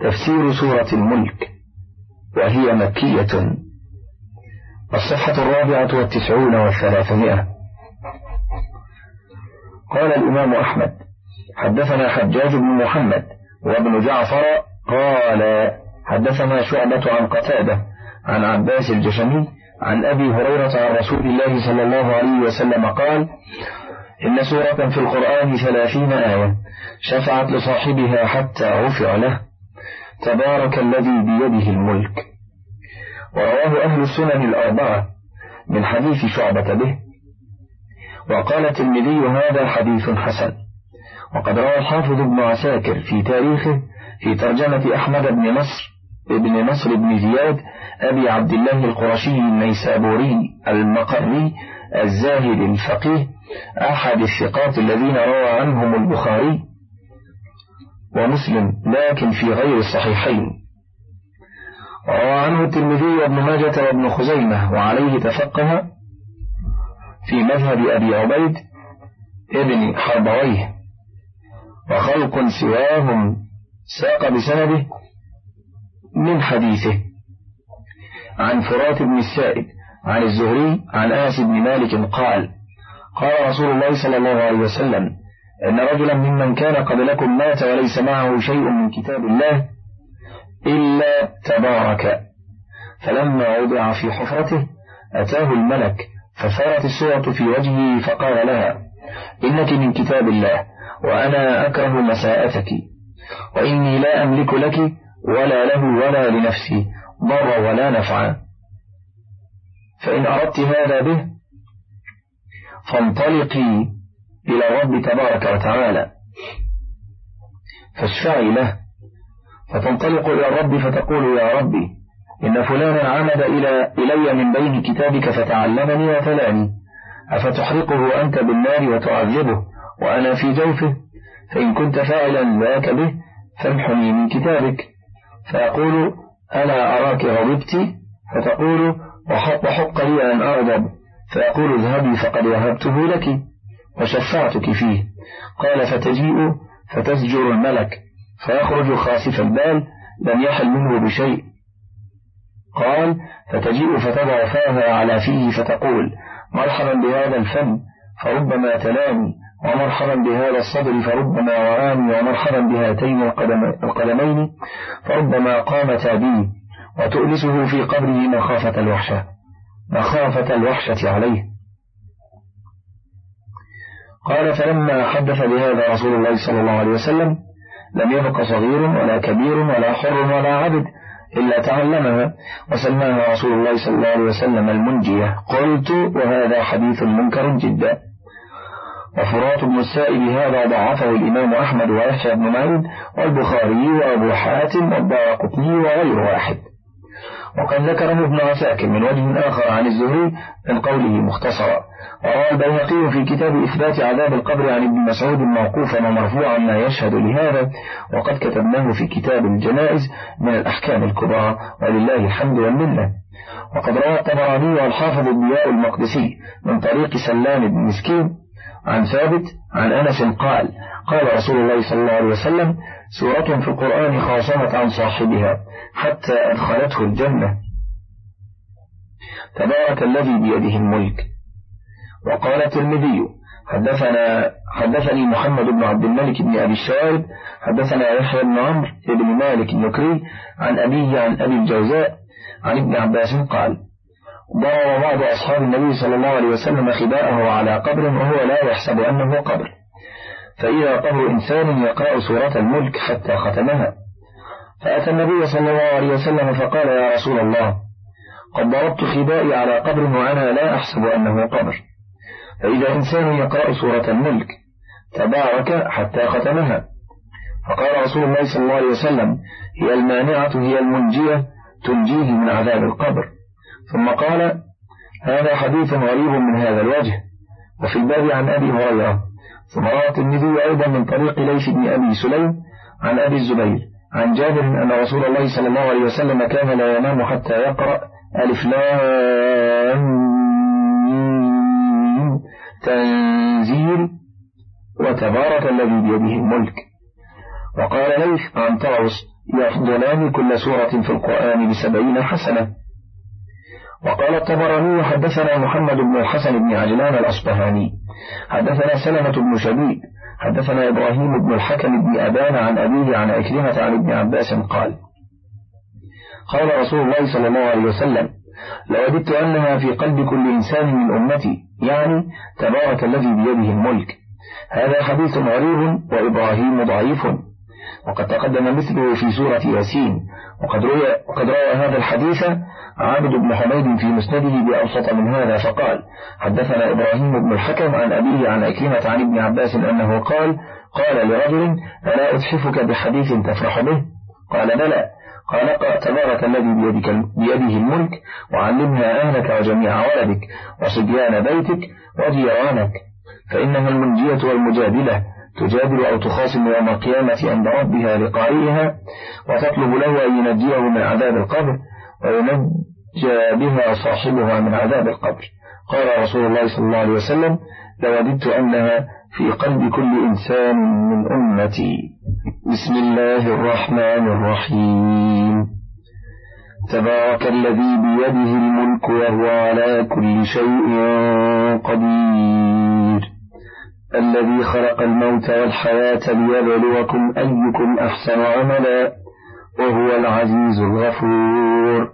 تفسير سورة الملك وهي مكية. الصفحة الرابعة والتسعون والثلاثمائة. قال الإمام أحمد حدثنا حجاج بن محمد وابن جعفر قال حدثنا شعبة عن قتادة عن عباس الجشمي عن أبي هريرة عن رسول الله صلى الله عليه وسلم قال إن سورة في القرآن ثلاثين آية شفعت لصاحبها حتى غفر له. تبارك الذي بيده الملك. ورواه أهل السنن الأربعة من حديث شعبة به. وقال الترمذي هذا حديث حسن. وقد روى الحافظ ابن عساكر في تاريخه في ترجمة أحمد بن نصر ابن نصر بن زياد أبي عبد الله القرشي النيسابوري المقري الزاهد الفقيه أحد الثقات الذين روى عنهم البخاري. ومسلم لكن في غير الصحيحين. وروى عنه الترمذي وابن ماجة وابن خزيمة وعليه تفقه في مذهب أبي عبيد ابن حربويه. وخلق سواهم ساق بسنده من حديثه. عن فرات بن السائب عن الزهري عن آس بن مالك قال قال رسول الله صلى الله عليه وسلم إن رجلا ممن كان قبلكم مات وليس معه شيء من كتاب الله إلا تبارك. فلما وضع في حفرته أتاه الملك فثارت السورة في وجهه فقال لها إنك من كتاب الله وأنا أكره مساءتك وإني لا أملك لك ولا له ولا لنفسي ضر ولا نفعا. فإن أردت هذا به فانطلقي إلى الرب تبارك وتعالى. فاشفعي له فتنطلق إلى الرب فتقول يا ربي إن فلانا عمد إلى إلي من بين كتابك فتعلمني وتلاني أفتحرقه أنت بالنار وتعذبه وأنا في جوفه. فإن كنت فاعلا ذاك به فامحني من كتابك. فيقول ألا أراك غضبت فتقول وحق, وحق لي أن أغضب. فيقول اذهبي فقد وهبته لك. وشفعتك فيه. قال فتجيء فتزجر الملك فيخرج خاسف البال لم يحل منه بشيء. قال فتجيء فتضع فاها على فيه فتقول مرحبا بهذا الفم فربما تلاني ومرحبا بهذا الصدر فربما وعاني ومرحبا بهاتين القدمين فربما قامتا بي وتؤنسه في قبره مخافة الوحشة. مخافة الوحشة عليه. قال فلما حدث بهذا رسول الله صلى الله عليه وسلم لم يبق صغير ولا كبير ولا حر ولا عبد إلا تعلمها وسماها رسول الله صلى الله عليه وسلم المنجية. قلت وهذا حديث منكر جدا. وفرات بن السائب هذا ضعفه الإمام أحمد ويحيى بن معين والبخاري وأبو حاتم والدار قطني وغير واحد. وقد ذكره ابن عساكر من وجه آخر عن الزهري من قوله مختصرا. وروى البيهقي في كتاب إثبات عذاب القبر عن ابن مسعود موقوفا ومرفوعا ما يشهد لهذا وقد كتبناه في كتاب الجنائز من الأحكام الكبرى ولله الحمد والمنة. وقد روى الطبراني والحافظ الضياء المقدسي من طريق سلام بن مسكين عن ثابت عن أنس قال قال رسول الله صلى الله عليه وسلم سورة في القرآن خاصمت عن صاحبها حتى أدخلته الجنة. تبارك الذي بيده الملك. وقال الترمذي حدثنا حدثني محمد بن عبد الملك بن أبي الشوارب حدثنا يحيى بن عمرو بن مالك النكري عن أبيه عن أبي الجوزاء عن ابن عباس قال ضرب بعض أصحاب النبي صلى الله عليه وسلم خباءه على قبر وهو لا يحسب أنه قبر. فإذا قبر إنسان يقرأ سورة الملك حتى ختمها. فأتى النبي صلى الله عليه وسلم فقال يا رسول الله قد ضربت خبائي على قبر وأنا لا أحسب أنه قبر. فإذا إنسان يقرأ سورة الملك تبارك حتى ختمها. فقال رسول الله صلى الله عليه وسلم هي المانعة هي المنجية تنجيه من عذاب القبر. ثم قال هذا حديث غريب من هذا الوجه وفي الباب عن أبي هريرة. ثم روى الترمذي أيضا من طريق ليث بن أبي سليم عن أبي الزبير عن جابر أن رسول الله صلى الله عليه وسلم كان لا ينام حتى يقرأ ألف لام تنزيل وتبارك الذي بيده الملك. وقال ليث عن طاووس يفضلان كل سورة في القرآن بسبعين حسنة. وقال الطبراني حدثنا محمد بن الحسن بن عجلان الأصبهاني. حدثنا سلمة بن شبيب حدثنا إبراهيم بن الحكم بن أبان عن أبيه عن أكرمة عن ابن عباس قال قال رسول الله صلى الله عليه وسلم لوددت أنها في قلب كل إنسان من أمتي يعني تبارك الذي بيده الملك. هذا حديث غريب وإبراهيم ضعيف. وقد تقدم مثله في سورة ياسين. وقد روى, وقد روى هذا الحديث عابد بن حميد في مسنده بأوسط من هذا فقال حدثنا إبراهيم بن الحكم عن أبيه عن أكيمة عن ابن عباس أنه قال قال لرجل ألا أتحفك بحديث تفرح به؟ قال بلى. قال تبارك الذي بيدك بيده الملك وعلمها أهلك وجميع ولدك وصبيان بيتك وجيرانك فإنها المنجية والمجادلة. تجادل أو تخاصم يوم القيامة عند ربها لقارئها وتطلب له أن ينجيه من عذاب القبر وينجى بها صاحبها من عذاب القبر. قال رسول الله صلى الله عليه وسلم لوددت أنها في قلب كل إنسان من أمتي. بسم الله الرحمن الرحيم. تبارك الذي بيده الملك وهو على كل شيء قدير. الذي خلق الموت والحياة ليبلوكم أيكم أحسن عملا وهو العزيز الغفور.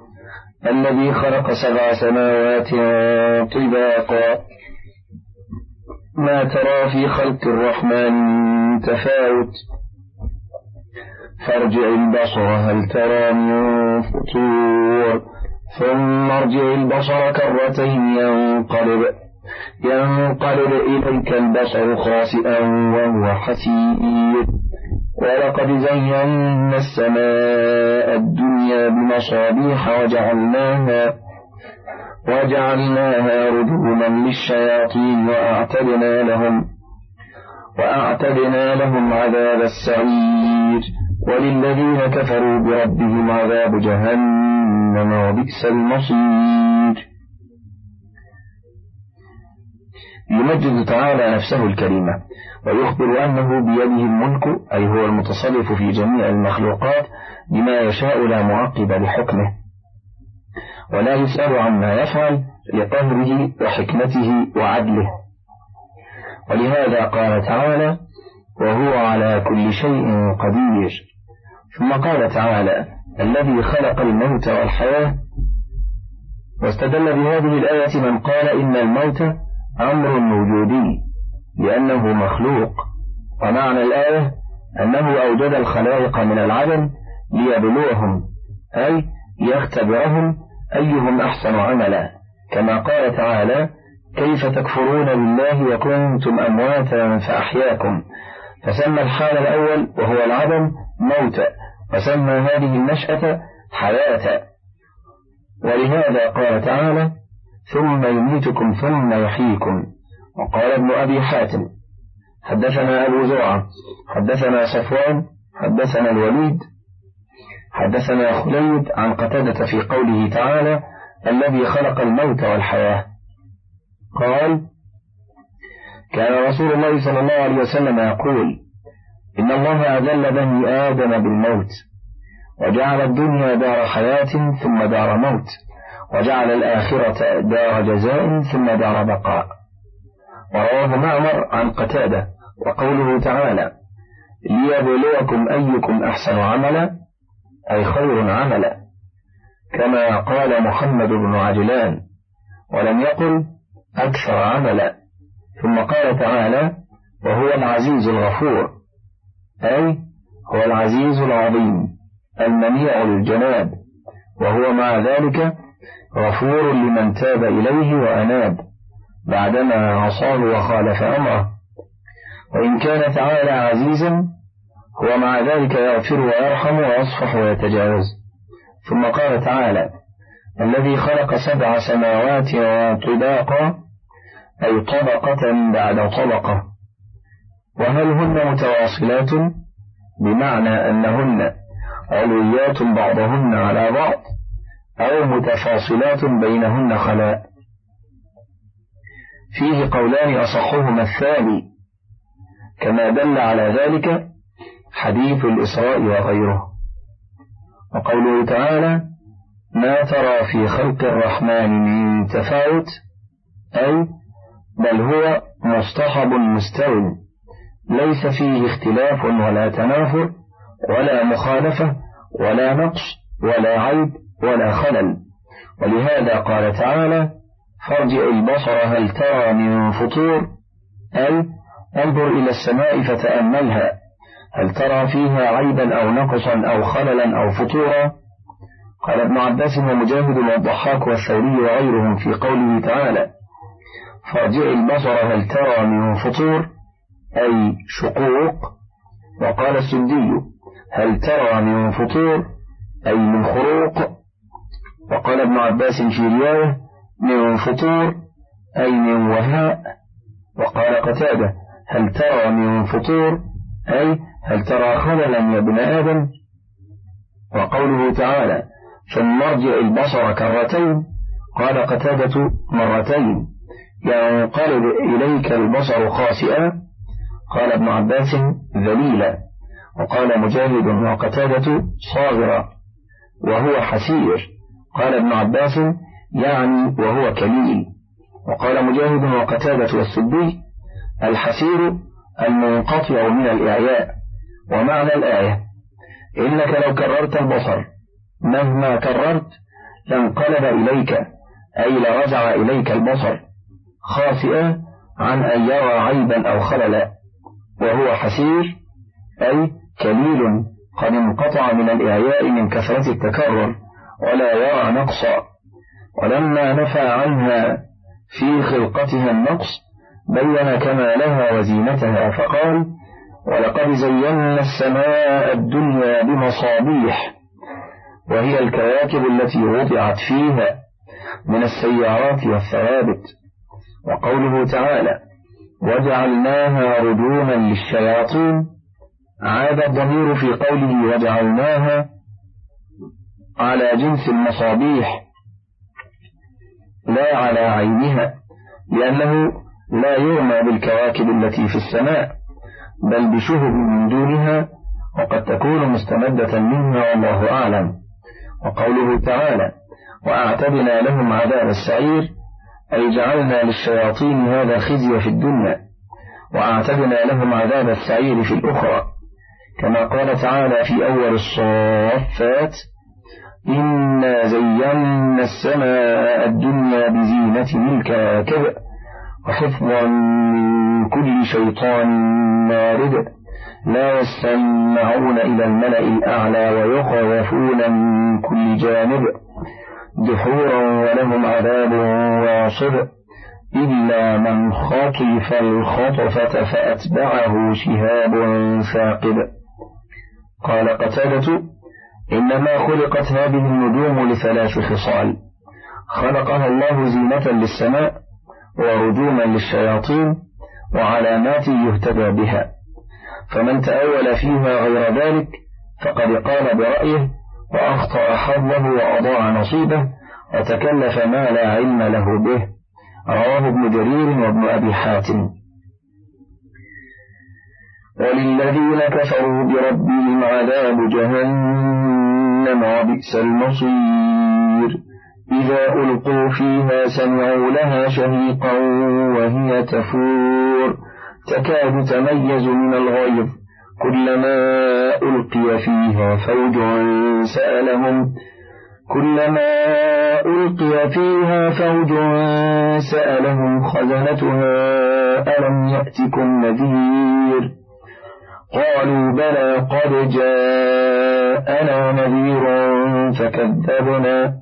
الذي خلق سبع سماوات طباقا. ما ترى في خلق الرحمن تفاوت؟ فارجع البصر هل ترى من فطور؟ ثم ارجع البصر كرتين ينقلب. ينقلب إليك البصر خاسئا وهو حسير. ولقد زينا السماء الدنيا بمصابيح وجعلناها وجعلناها رجوما للشياطين وأعتدنا لهم وأعتدنا لهم عذاب السعير. وللذين كفروا بربهم عذاب جهنم وبئس المصير. يمجد تعالى نفسه الكريمة ويخبر أنه بيده الملك أي هو المتصرف في جميع المخلوقات بما يشاء لا معقب لحكمه. ولا يسأل عما يفعل لقهره وحكمته وعدله. ولهذا قال تعالى وهو على كل شيء قدير ثم قال تعالى الذي خلق الموت والحياة واستدل بهذه الآية من قال إن الموت أمر وجودي لأنه مخلوق. ومعنى الآية أنه أوجد الخلائق من العدم ليبلوهم أي يختبرهم أيهم أحسن عملا. كما قال تعالى كيف تكفرون بالله وكنتم أمواتا فأحياكم. فسمى الحال الأول وهو العدم موتا وسمى هذه النشأة حياة. ولهذا قال تعالى ثم يميتكم ثم يحييكم. وقال ابن أبي حاتم حدثنا أبو زرعة حدثنا صفوان حدثنا الوليد حدثنا خليد عن قتادة في قوله تعالى الذي خلق الموت والحياة. قال كان رسول الله صلى الله عليه وسلم يقول إن الله أذل بني آدم بالموت وجعل الدنيا دار حياة ثم دار موت. وجعل الآخرة دار جزاء ثم دار بقاء. ورواه معمر عن قتادة وقوله تعالى ليبلوكم أيكم أحسن عملا أي خير عملا. كما قال محمد بن عجلان ولم يقل أكثر عملا. ثم قال تعالى وهو العزيز الغفور. أي هو العزيز العظيم المنيع الجناب وهو مع ذلك غفور لمن تاب إليه وأناب. بعدما عصاه وخالف أمره. وإن كان تعالى عزيزا هو مع ذلك يغفر ويرحم ويصفح ويتجاوز. ثم قال تعالى الذي خلق سبع سماوات طباقا أي طبقة بعد طبقة. وهل هن متواصلات؟ بمعنى أنهن علويات بعضهن على بعض. أو متفاصلات بينهن خلاء. فيه قولان أصحهما الثاني. كما دل على ذلك حديث الإسراء وغيره. وقوله تعالى ما ترى في خلق الرحمن من تفاوت؟ أي بل هو مصطحب مستو ليس فيه اختلاف ولا تنافر ولا مخالفة ولا نقص ولا عيب ولا خلل. ولهذا قال تعالى فارجع البصر هل ترى من فطور؟ أي انظر إلى السماء فتأملها. هل ترى فيها عيبا أو نقصا أو خللا أو فطورا؟ قال ابن عباس ومجاهد والضحاك والثوري وغيرهم في قوله تعالى فارجع البصر هل ترى من فطور؟ أي شقوق. وقال السدي هل ترى من فطور؟ أي من خروق. وقال ابن عباس في رواية من فطور أي من وهاء؟ وقال قتادة هل ترى من فطور؟ أي هل ترى خللا يا ابن آدم؟ وقوله تعالى ثم ارجع البصر كرتين؟ قال قتادة مرتين. ينقلب إليك البصر خاسئا؟ قال ابن عباس ذليلا. وقال مجاهد وقتادة صاغرا. وهو حسير. قال ابن عباس يعني وهو كليل. وقال مجاهد وقتادة والسدي الحسير المنقطع من الإعياء. ومعنى الآية إنك لو كررت البصر مهما كررت لانقلب إليك أي لرجع إليك البصر خاسئا عن أن يرى عيبا أو خللا. وهو حسير أي كليل قد انقطع من الإعياء من كثرة التكرر. ولا يرى نقصا. ولما نفى عنها في خلقتها النقص بين كمالها وزينتها فقال ولقد زينا السماء الدنيا بمصابيح وهي الكواكب التي وضعت فيها من السيارات والثوابت. وقوله تعالى وجعلناها رجوما للشياطين. عاد الضمير في قوله وجعلناها على جنس المصابيح لا على عينها لأنه لا يرمى بالكواكب التي في السماء بل بشهب من دونها وقد تكون مستمدة منها والله أعلم. وقوله تعالى وأعتدنا لهم عذاب السعير أي جعلنا للشياطين هذا خزي في الدنيا وأعتدنا لهم عذاب السعير في الأخرى. كما قال تعالى في أول الصافات إنا زينا السماء الدنيا بزينة الكواكب وحفظا من كل شيطان مارد لا يستمعون إلى الملأ الأعلى ويخوفون من كل جانب دحورا ولهم عذاب واصب إلا من خطف الخطفة فأتبعه شهاب ثاقب قال قتادة إنما خلقت هذه النجوم لثلاث خصال. خلقها الله زينة للسماء ورجوما للشياطين وعلامات يهتدى بها. فمن تأول فيها غير ذلك فقد قال برأيه وأخطأ حظه وأضاع نصيبه وتكلف ما لا علم له به. رواه ابن جرير وابن أبي حاتم. وللذين كفروا بربهم عذاب جهنم. وبئس المصير. إذا ألقوا فيها سمعوا لها شهيقا وهي تفور. تكاد تميز من الغيظ. كلما ألقي فيها فوج سألهم. كلما ألقي فيها فوج سألهم خزنتها. ألم يأتكم نذير؟ قالوا بلى قد جاءنا نذير فكذبنا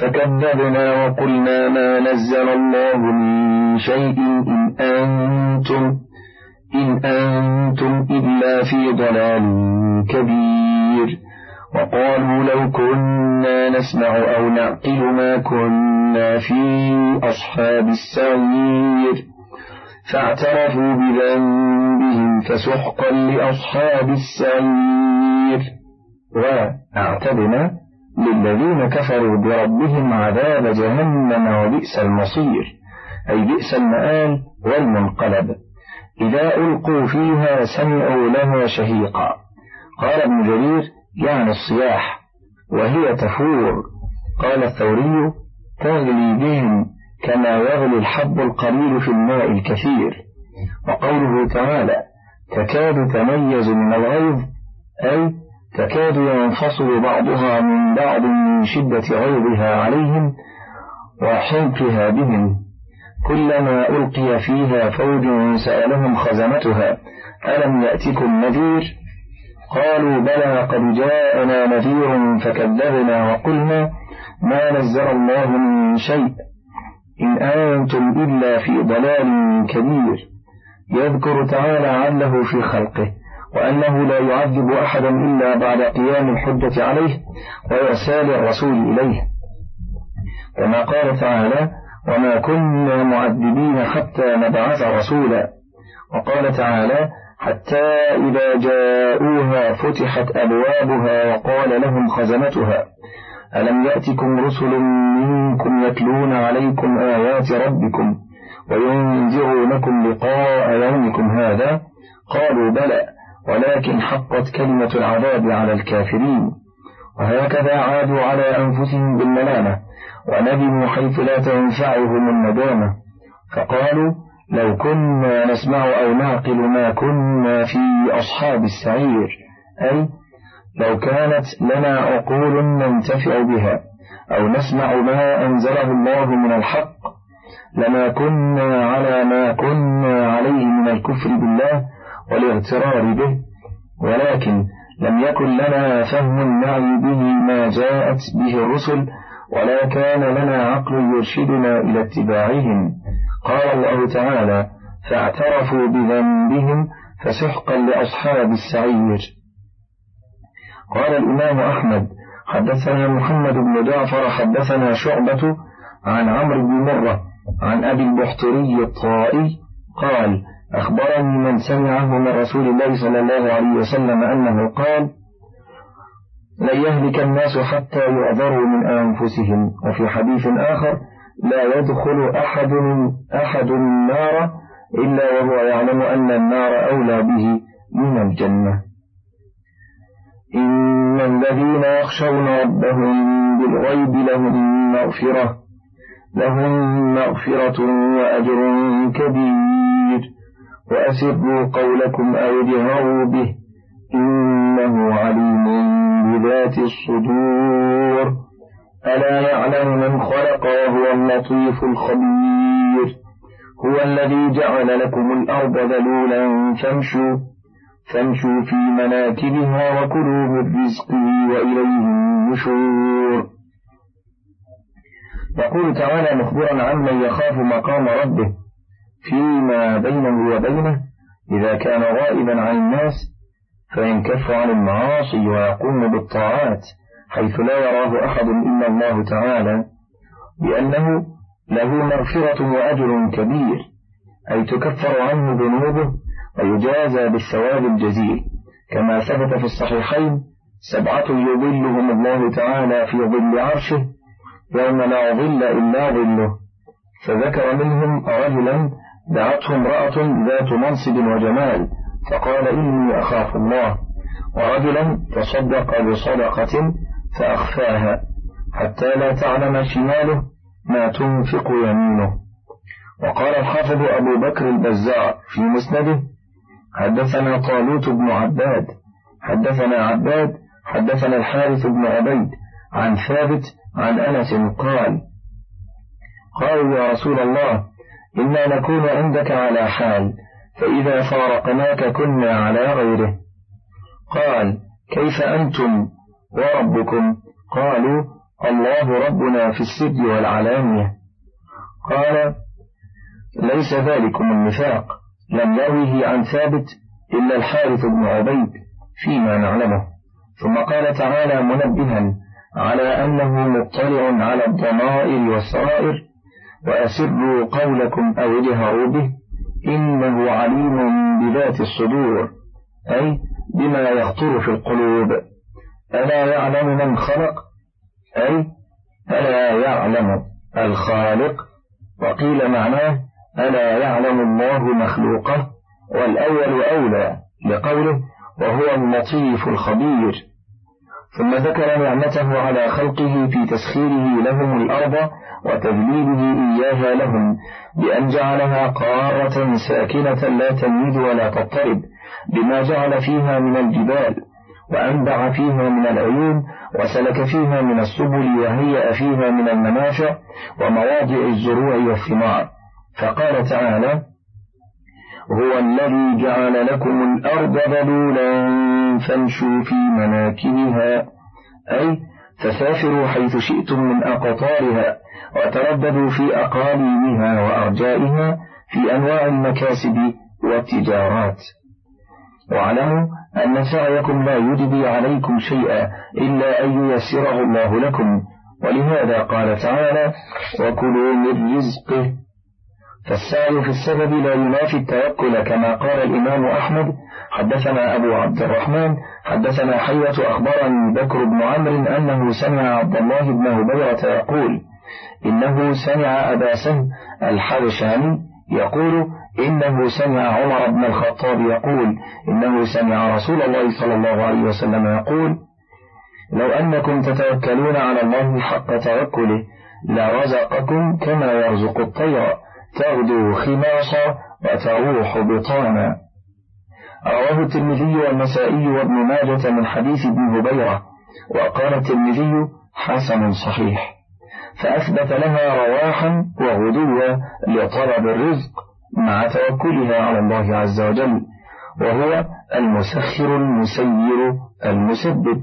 فكذبنا وقلنا ما نزل الله من شيء إن أنتم إن أنتم إلا في ضلال كبير. وقالوا لو كنا نسمع أو نعقل ما كنا في أصحاب السعير. فاعترفوا بذنبهم فسحقا لأصحاب السعير. واعتدنا للذين كفروا بربهم عذاب جهنم وبئس المصير. أي بئس المآل والمنقلب. إذا ألقوا فيها سمعوا لها شهيقا. قال ابن جرير يعني الصياح وهي تفور. قال الثوري تغلي بهم كما يغلي الحب القليل في الماء الكثير. وقوله تعالى تكاد تميز من الغيظ أي تكاد ينفصل بعضها من بعض من شدة غيظها عليهم وحنقها بهم. كلما ألقي فيها فوج سألهم خزنتها ألم يأتكم نذير؟ قالوا بلى قد جاءنا نذير فكذبنا وقلنا ما نزل الله من شيء. إن أنتم إلا في ضلال كبير. يذكر تعالى عله في خلقه وأنه لا يعذب أحدا إلا بعد قيام الحجة عليه وإرسال الرسول إليه. كما قال تعالى وما كنا معذبين حتى نبعث رسولا. وقال تعالى حتى إذا جاءوها فتحت أبوابها وقال لهم خزنتها. ألم يأتكم رسل منكم يتلون عليكم آيات ربكم وينذرونكم لقاء يومكم هذا؟ قالوا بلى ولكن حقت كلمة العذاب على الكافرين. وهكذا عادوا على أنفسهم بالملامة وندموا حيث لا تنفعهم الندامة. فقالوا لو كنا نسمع أو نعقل ما كنا في أصحاب السعير أي لو كانت لنا عقول ننتفع بها أو نسمع ما أنزله الله من الحق لما كنا على ما كنا عليه من الكفر بالله والاغترار به. ولكن لم يكن لنا فهم النعي به ما جاءت به الرسل ولا كان لنا عقل يرشدنا إلى اتباعهم. قال الله تعالى فاعترفوا بذنبهم فسحقا لأصحاب السعير. قال الإمام أحمد حدثنا محمد بن جعفر حدثنا شعبة عن عمرو بن مرة عن أبي البحتري الطائي قال أخبرني من سمعه من رسول الله صلى الله عليه وسلم أنه قال لن يهلك الناس حتى يعذروا من أنفسهم وفي حديث آخر لا يدخل أحد أحد النار إلا وهو يعلم أن النار أولى به من الجنة إن الذين يخشون ربهم بالغيب لهم مغفرة لهم مغفرة وأجر كبير وأسروا قولكم أو اجهروا به إنه عليم بذات الصدور ألا يعلم من خلق وهو اللطيف الخبير هو الذي جعل لكم الأرض ذلولا فامشوا فامشوا في مناكبها وكلوا من رزقه وإليه النشور. يقول تعالى مخبرا عمن يخاف مقام ربه فيما بينه وبينه إذا كان غائبا عن الناس فينكف عن المعاصي ويقوم بالطاعات حيث لا يراه أحد إلا الله تعالى بأنه له مغفرة وأجر كبير أي تكفر عنه ذنوبه ويجازى بالثواب الجزيل. كما ثبت في الصحيحين سبعة يظلهم الله تعالى في ظل عرشه يوم لا ظل إلا ظله. فذكر منهم رجلا دعته امرأة ذات منصب وجمال فقال إني أخاف الله. ورجلا تصدق بصدقة فأخفاها حتى لا تعلم شماله ما تنفق يمينه. وقال الحافظ أبو بكر البزاع في مسنده حدثنا طالوت بن عباد حدثنا عباد حدثنا الحارث بن عبيد عن ثابت عن أنس قال قالوا يا رسول الله إنا نكون عندك على حال فإذا فارقناك كنا على غيره. قال كيف أنتم؟ وربكم؟ قالوا الله ربنا في السر والعلانية. قال ليس ذلكم النفاق. لم يروه عن ثابت إلا الحارث بن عبيد فيما نعلمه. ثم قال تعالى منبها على أنه مطلع على الضمائر والسرائر وأسروا قولكم أو اجهروا به إنه عليم بذات الصدور أي بما يخطر في القلوب. ألا يعلم من خلق؟ أي ألا يعلم الخالق؟ وقيل معناه ألا يعلم الله مخلوقه والأول أولى لقوله وهو اللطيف الخبير. ثم ذكر نعمته على خلقه في تسخيره لهم الأرض وتذليله إياها لهم بأن جعلها قارة ساكنة لا تميد ولا تضطرب بما جعل فيها من الجبال وأنبع فيها من العيون وسلك فيها من السبل وهيأ فيها من المنافع ومواضع الزروع والثمار. فقال تعالى هو الذي جعل لكم الأرض ذلولا فامشوا في مناكبها أي فسافروا حيث شئتم من أقطارها وترددوا في أقاليمها وأرجائها في أنواع المكاسب والتجارات. واعلموا أن سعيكم لا يجدي عليكم شيئا إلا أن ييسره الله لكم ولهذا قال تعالى وكلوا من رزقه فالسعي في السبب لا ينافي التوكل كما قال الإمام أحمد حدثنا أبو عبد الرحمن حدثنا حية أخبرني بكر بن عمرو أنه سمع عبد الله بن هبيرة يقول إنه سمع أبا سهل الحبشاني يقول إنه سمع عمر بن الخطاب يقول إنه سمع رسول الله صلى الله عليه وسلم يقول لو أنكم تتوكلون على الله حق توكله لرزقكم كما يرزق الطير. تغدو خماصا وتروح بطانا. رواه الترمذي والنسائي وابن ماجة من حديث ابن هبيرة وقال الترمذي حسن صحيح. فأثبت لها رواحا وغدوا لطلب الرزق مع توكلها على الله عز وجل وهو المسخر المسير المسبب.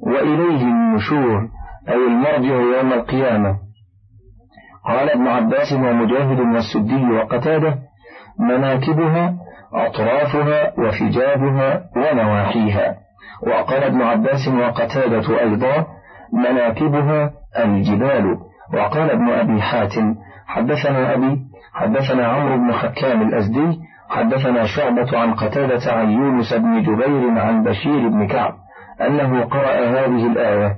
وإليه النشور أي المرجع يوم القيامة. قال ابن عباس ومجاهد والسدي وقتاده مناكبها أطرافها وفجابها ونواحيها. وقال ابن عباس وقتادة أيضا مناكبها الجبال. وقال ابن أبي حاتم حدثنا أبي حدثنا عمرو بن حكام الأزدي حدثنا شعبة عن قتادة عن يونس بن جبير عن بشير بن كعب أنه قرأ هذه الآية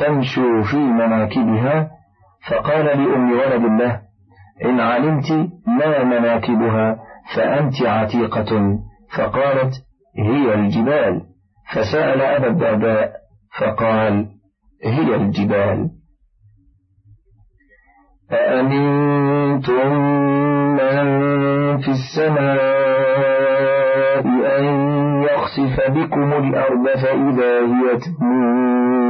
فامشوا في مناكبها فقال لأم ولد الله إن علمت ما مناكبها فأنت عتيقة. فقالت هي الجبال. فسأل أبا الدرداء فقال هي الجبال. أأمنتم من في السماء أن يخسف بكم الأرض فإذا هي تمور؟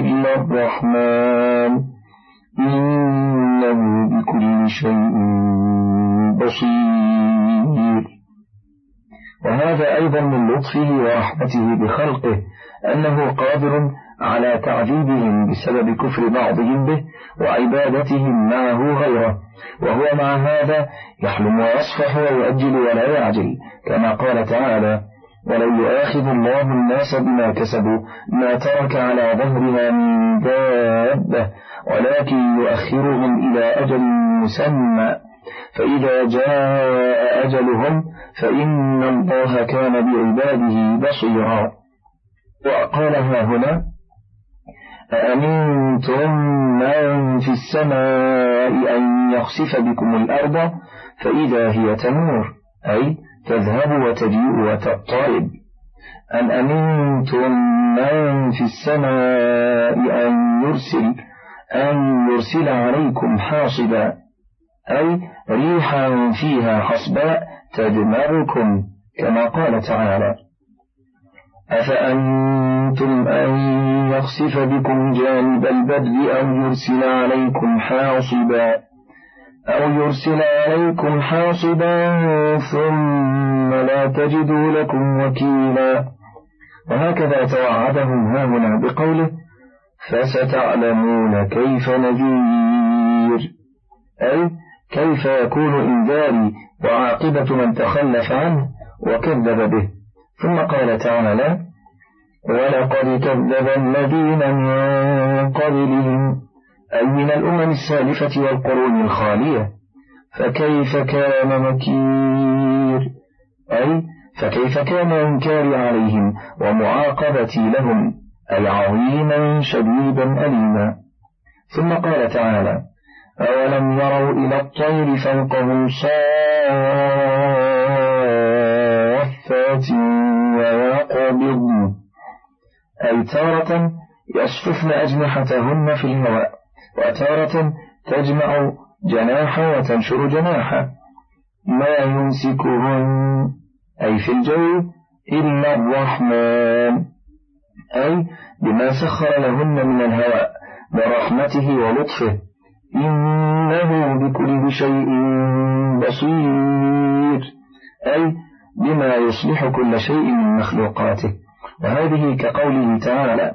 إلا الرحمن. إنه بكل شيء بصير. وهذا أيضا من لطفه ورحمته بخلقه أنه قادر على تعذيبهم بسبب كفر بعضهم به وعبادتهم معه غيره. وهو مع هذا يحلم ويصفح ويؤجل ولا يعجل كما قال تعالى ولو يؤاخذ الله الناس بما كسبوا ما ترك على ظهرها من دابة ولكن يؤخرهم إلى أجل مسمى. فإذا جاء أجلهم فإن الله كان بعباده بصيرا. وقالها هنا أأمنتم من في السماء أن يخسف بكم الأرض؟ فإذا هي تمور أي تذهب وتجيء وتضطرب أن أمنتم من في السماء أن يرسل أن يرسل عليكم حاصبا؟ أي ريحا فيها حصباء تدمركم كما قال تعالى. أفأنتم أن يخسف بكم جانب البر أو يرسل عليكم حاصبا؟ أو يرسل عليكم حاصبا ثم لا تجدوا لكم وكيلا. وهكذا توعدهم هاهنا بقوله فستعلمون كيف نذير. أي كيف يكون إنذاري وعاقبة من تخلف عنه وكذب به. ثم قال تعالى ولقد كذب الذين من قبلهم. أي من الأمم السالفة والقرون الخالية. فكيف كان مكير؟ أي فكيف كان إنكاري عليهم ومعاقبتي لهم؟ أي عظيما شديدا أليما. ثم قال تعالى أولم يروا إلى الطير فوقهم صافات ويقبض أي تارة يصففن أجنحتهن في الهواء وتارة تجمع جناحا وتنشر جناحا. ما يمسكهن أي في الجو إلا الرحمن. أي بما سخر لهن من الهواء برحمته ولطفه. إنه بكل شيء بصير. أي بما يصلح كل شيء من مخلوقاته. وهذه كقوله تعالى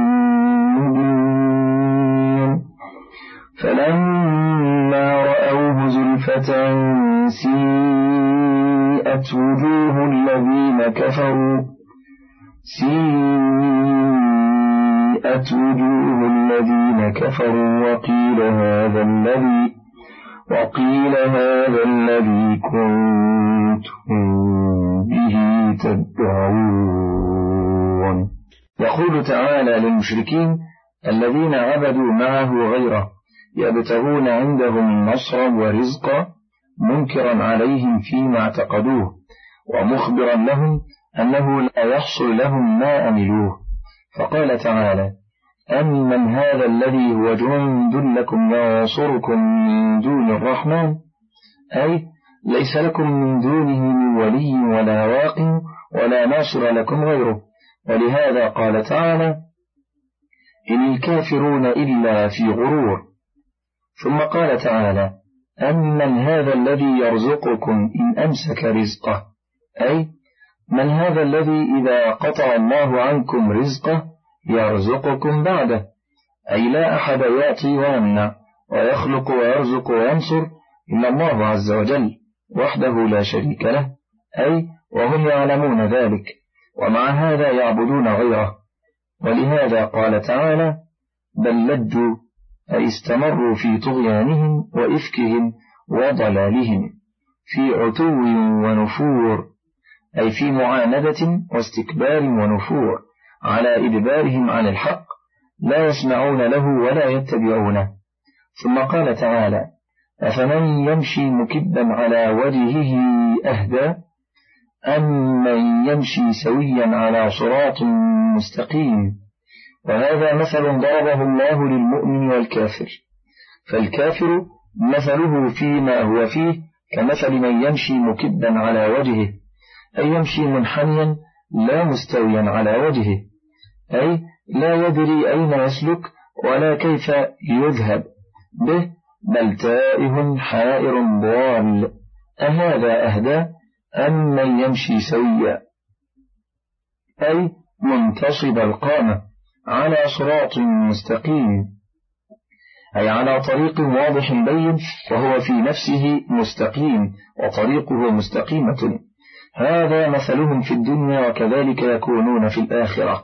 فلما رأوه زلفة سيئت وجوه الذين كفروا سيئت وجوه الذين كفروا وقيل هذا الذي وقيل هذا الذي كنتم به تدعون. يقول تعالى للمشركين الذين عبدوا معه غيره يبتغون عندهم نصرا ورزقا منكرا عليهم فيما اعتقدوه ومخبرا لهم أنه لا يحصل لهم ما أملوه فقال تعالى أمن هذا الذي هو جند لكم ينصركم من دون الرحمن؟ أي ليس لكم من دونه من ولي ولا واق ولا ناصر لكم غيره. ولهذا قال تعالى إن الكافرون إلا في غرور. ثم قال تعالى أمن هذا الذي يرزقكم إن أمسك رزقه? أي من هذا الذي إذا قطع الله عنكم رزقه يرزقكم بعده? أي لا أحد يعطي ويمنع ويخلق ويرزق وينصر إلا الله عز وجل وحده لا شريك له. أي وهم يعلمون ذلك ومع هذا يعبدون غيره. ولهذا قال تعالى بل لجوا أي استمروا في طغيانهم وإفكهم وضلالهم في عتو ونفور أي في معاندة واستكبار ونفور على إدبارهم عن الحق لا يسمعون له ولا يتبعونه. ثم قال تعالى أفمن يمشي مكبا على وجهه أهدى؟ من يمشي سويا على صراط مستقيم؟ وهذا مثل ضربه الله للمؤمن والكافر. فالكافر مثله فيما هو فيه كمثل من يمشي مكبا على وجهه أي يمشي منحنيا لا مستويا على وجهه أي لا يدري أين يسلك ولا كيف يذهب به بل تائه حائر ضال. أهذا أهدى أم من يمشي سويا أي منتصب القامة. على صراط مستقيم. أي على طريق واضح بين وهو في نفسه مستقيم وطريقه مستقيمة. هذا مثلهم في الدنيا وكذلك يكونون في الآخرة.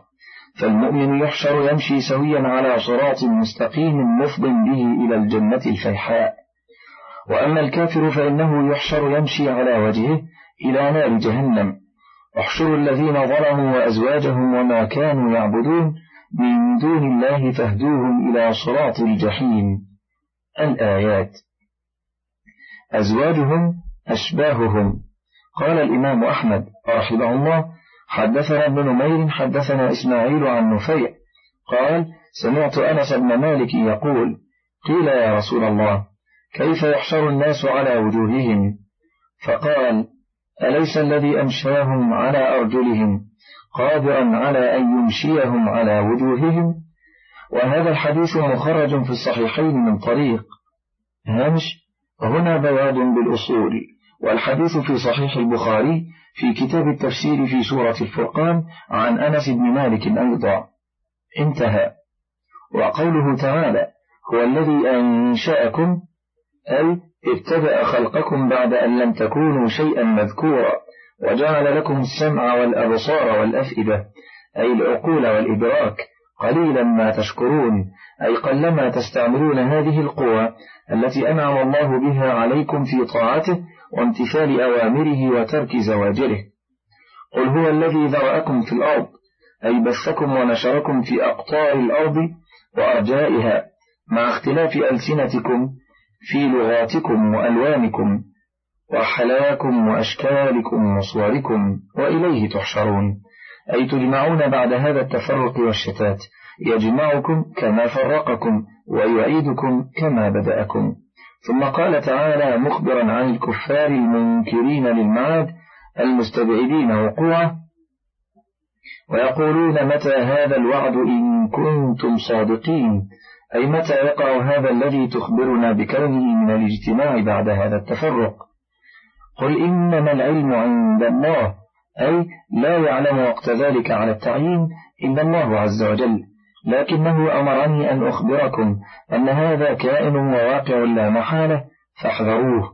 فالمؤمن يحشر يمشي سويا على صراط مستقيم مفض به إلى الجنة الفيحاء. وأما الكافر فإنه يحشر يمشي على وجهه إلى نار جهنم. احشروا الذين ظلموا وأزواجهم وما كانوا يعبدون من دون الله فاهدوهم إلى صراط الجحيم. الآيات. أزواجهم أشباههم. قال الإمام أحمد رحمه الله حدثنا ابن نمير حدثنا إسماعيل عن نفيع. قال سمعت أنس بن مالك يقول قيل يا رسول الله كيف يحشر الناس على وجوههم؟ فقال أليس الذي أمشاهم على أرجلهم؟ قادرا على أن يمشيهم على وجوههم وهذا الحديث مخرج في الصحيحين من طريق هامش هنا بياض بالأصول والحديث في صحيح البخاري في كتاب التفسير في سورة الفرقان عن أنس بن مالك أيضا. انتهى. وقوله تعالى هو الذي أنشأكم أي ابتدأ خلقكم بعد أن لم تكونوا شيئا مذكورا وجعل لكم السمع والأبصار والأفئدة أي العقول والإدراك قليلا ما تشكرون أي قلما تستعملون هذه القوى التي أنعم الله بها عليكم في طاعته وامتثال أوامره وترك زواجره. قل هو الذي ذرأكم في الأرض أي بثكم ونشركم في أقطار الأرض وأرجائها مع اختلاف ألسنتكم في لغاتكم وألوانكم. وحلاكم وأشكالكم وصوركم وإليه تحشرون. أي تجمعون بعد هذا التفرق والشتات. يجمعكم كما فرقكم ويعيدكم كما بدأكم. ثم قال تعالى مخبرا عن الكفار المنكرين للمعاد المستبعدين وقوعه. ويقولون متى هذا الوعد إن كنتم صادقين؟ أي متى يقع هذا الذي تخبرنا بكونه من الاجتماع بعد هذا التفرق؟ قل إنما العلم عند الله أي لا يعلم وقت ذلك على التعيين إلا الله عز وجل. لكنه أمرني أن أخبركم أن هذا كائن وواقع لا محالة فاحذروه.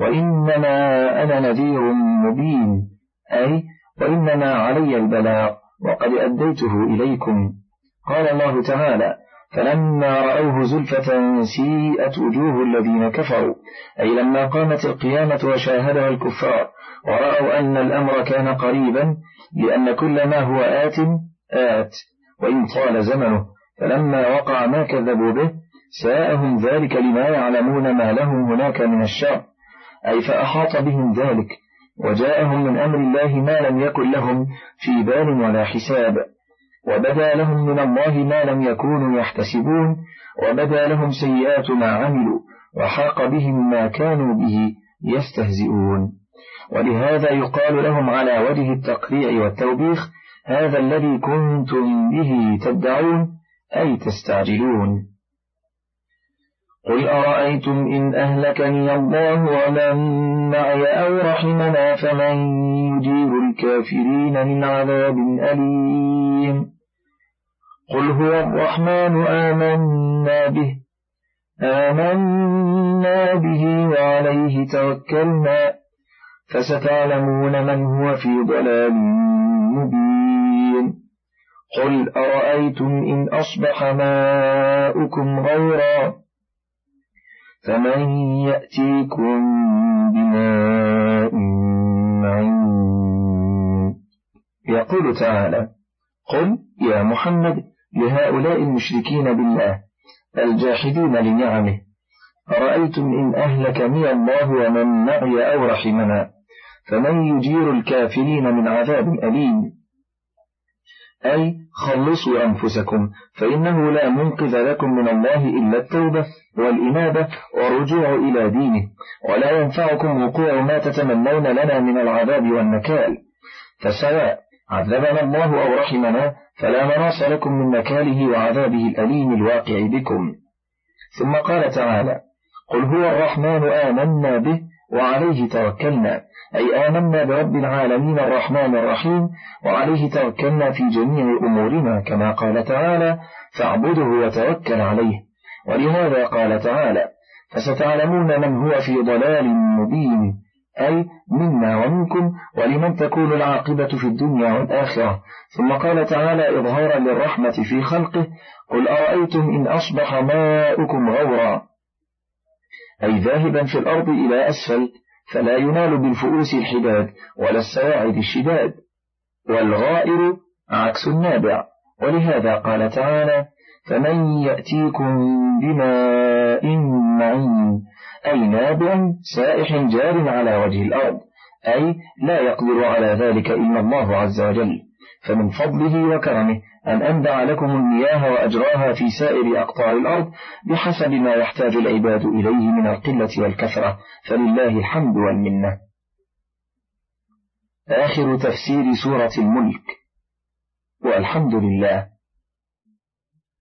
وإنما أنا نذير مبين أي وإنما علي البلاغ وقد أديته إليكم. قال الله تعالى فلما رأوه زلفة سيئت وجوه الذين كفروا. أي لما قامت القيامة وشاهدها الكفار ورأوا أن الأمر كان قريبا لأن كل ما هو آت آت. وإن طال زمنه. فلما وقع ما كذبوا به ساءهم ذلك لما يعلمون ما لهم هناك من الشر. أي فأحاط بهم ذلك وجاءهم من أمر الله ما لم يكن لهم في بال ولا حساب. وبدا لهم من الله ما لم يكونوا يحتسبون وبدا لهم سيئات ما عملوا وحاق بهم ما كانوا به يستهزئون. ولهذا يقال لهم على وجه التقريع والتوبيخ هذا الذي كنتم به تدعون أي تستعجلون. قل أرأيتم إن أهلكني الله ومن معي أو رحمنا فمن يجير الكافرين من عذاب أليم. قل هو الرحمن آمنا به آمنا به وعليه توكلنا فستعلمون من هو في ضلال مبين. قل أرأيتم إن أصبح ماؤكم غيرا؟ فمن يأتيكم بماء معين. يقول تعالى قل يا محمد لهؤلاء المشركين بالله الجاحدين لنعمه. أرأيتم إن أهلكني الله ومن معي أو رحمنا؟ فمن يجير الكافرين من عذاب أليم؟ أي خلصوا أنفسكم فإنه لا منقذ لكم من الله إلا التوبة والإنابة والرجوع إلى دينه ولا ينفعكم وقوع ما تتمنون لنا من العذاب والنكال. فسواء عذبنا الله أو رحمنا فلا مناص لكم من نكاله وعذابه الأليم الواقع بكم. ثم قال تعالى قل هو الرحمن آمنا به وعليه توكلنا. أي آمنا برب العالمين الرحمن الرحيم وعليه توكلنا في جميع أمورنا كما قال تعالى فاعبده وتوكل عليه. ولهذا قال تعالى فستعلمون من هو في ضلال مبين. أي منا ومنكم ولمن تكون العاقبة في الدنيا والآخرة. ثم قال تعالى إظهارا للرحمة في خلقه قل أرأيتم إن أصبح ماؤكم غورا. أي ذاهبا في الأرض إلى أسفل فلا ينال بالفؤوس الحداد ولا السواعد الشداد. والغائر عكس النابع. ولهذا قال تعالى فمن يأتيكم بماء معين أي نابع سائح جار على وجه الأرض أي لا يقدر على ذلك إلا الله عز وجل. فمن فضله وكرمه أن أنبع لكم المياه وأجراها في سائر أقطار الأرض بحسب ما يحتاج العباد إليه من القلة والكثرة. فلله الحمد والمنة. آخر تفسير سورة الملك. والحمد لله.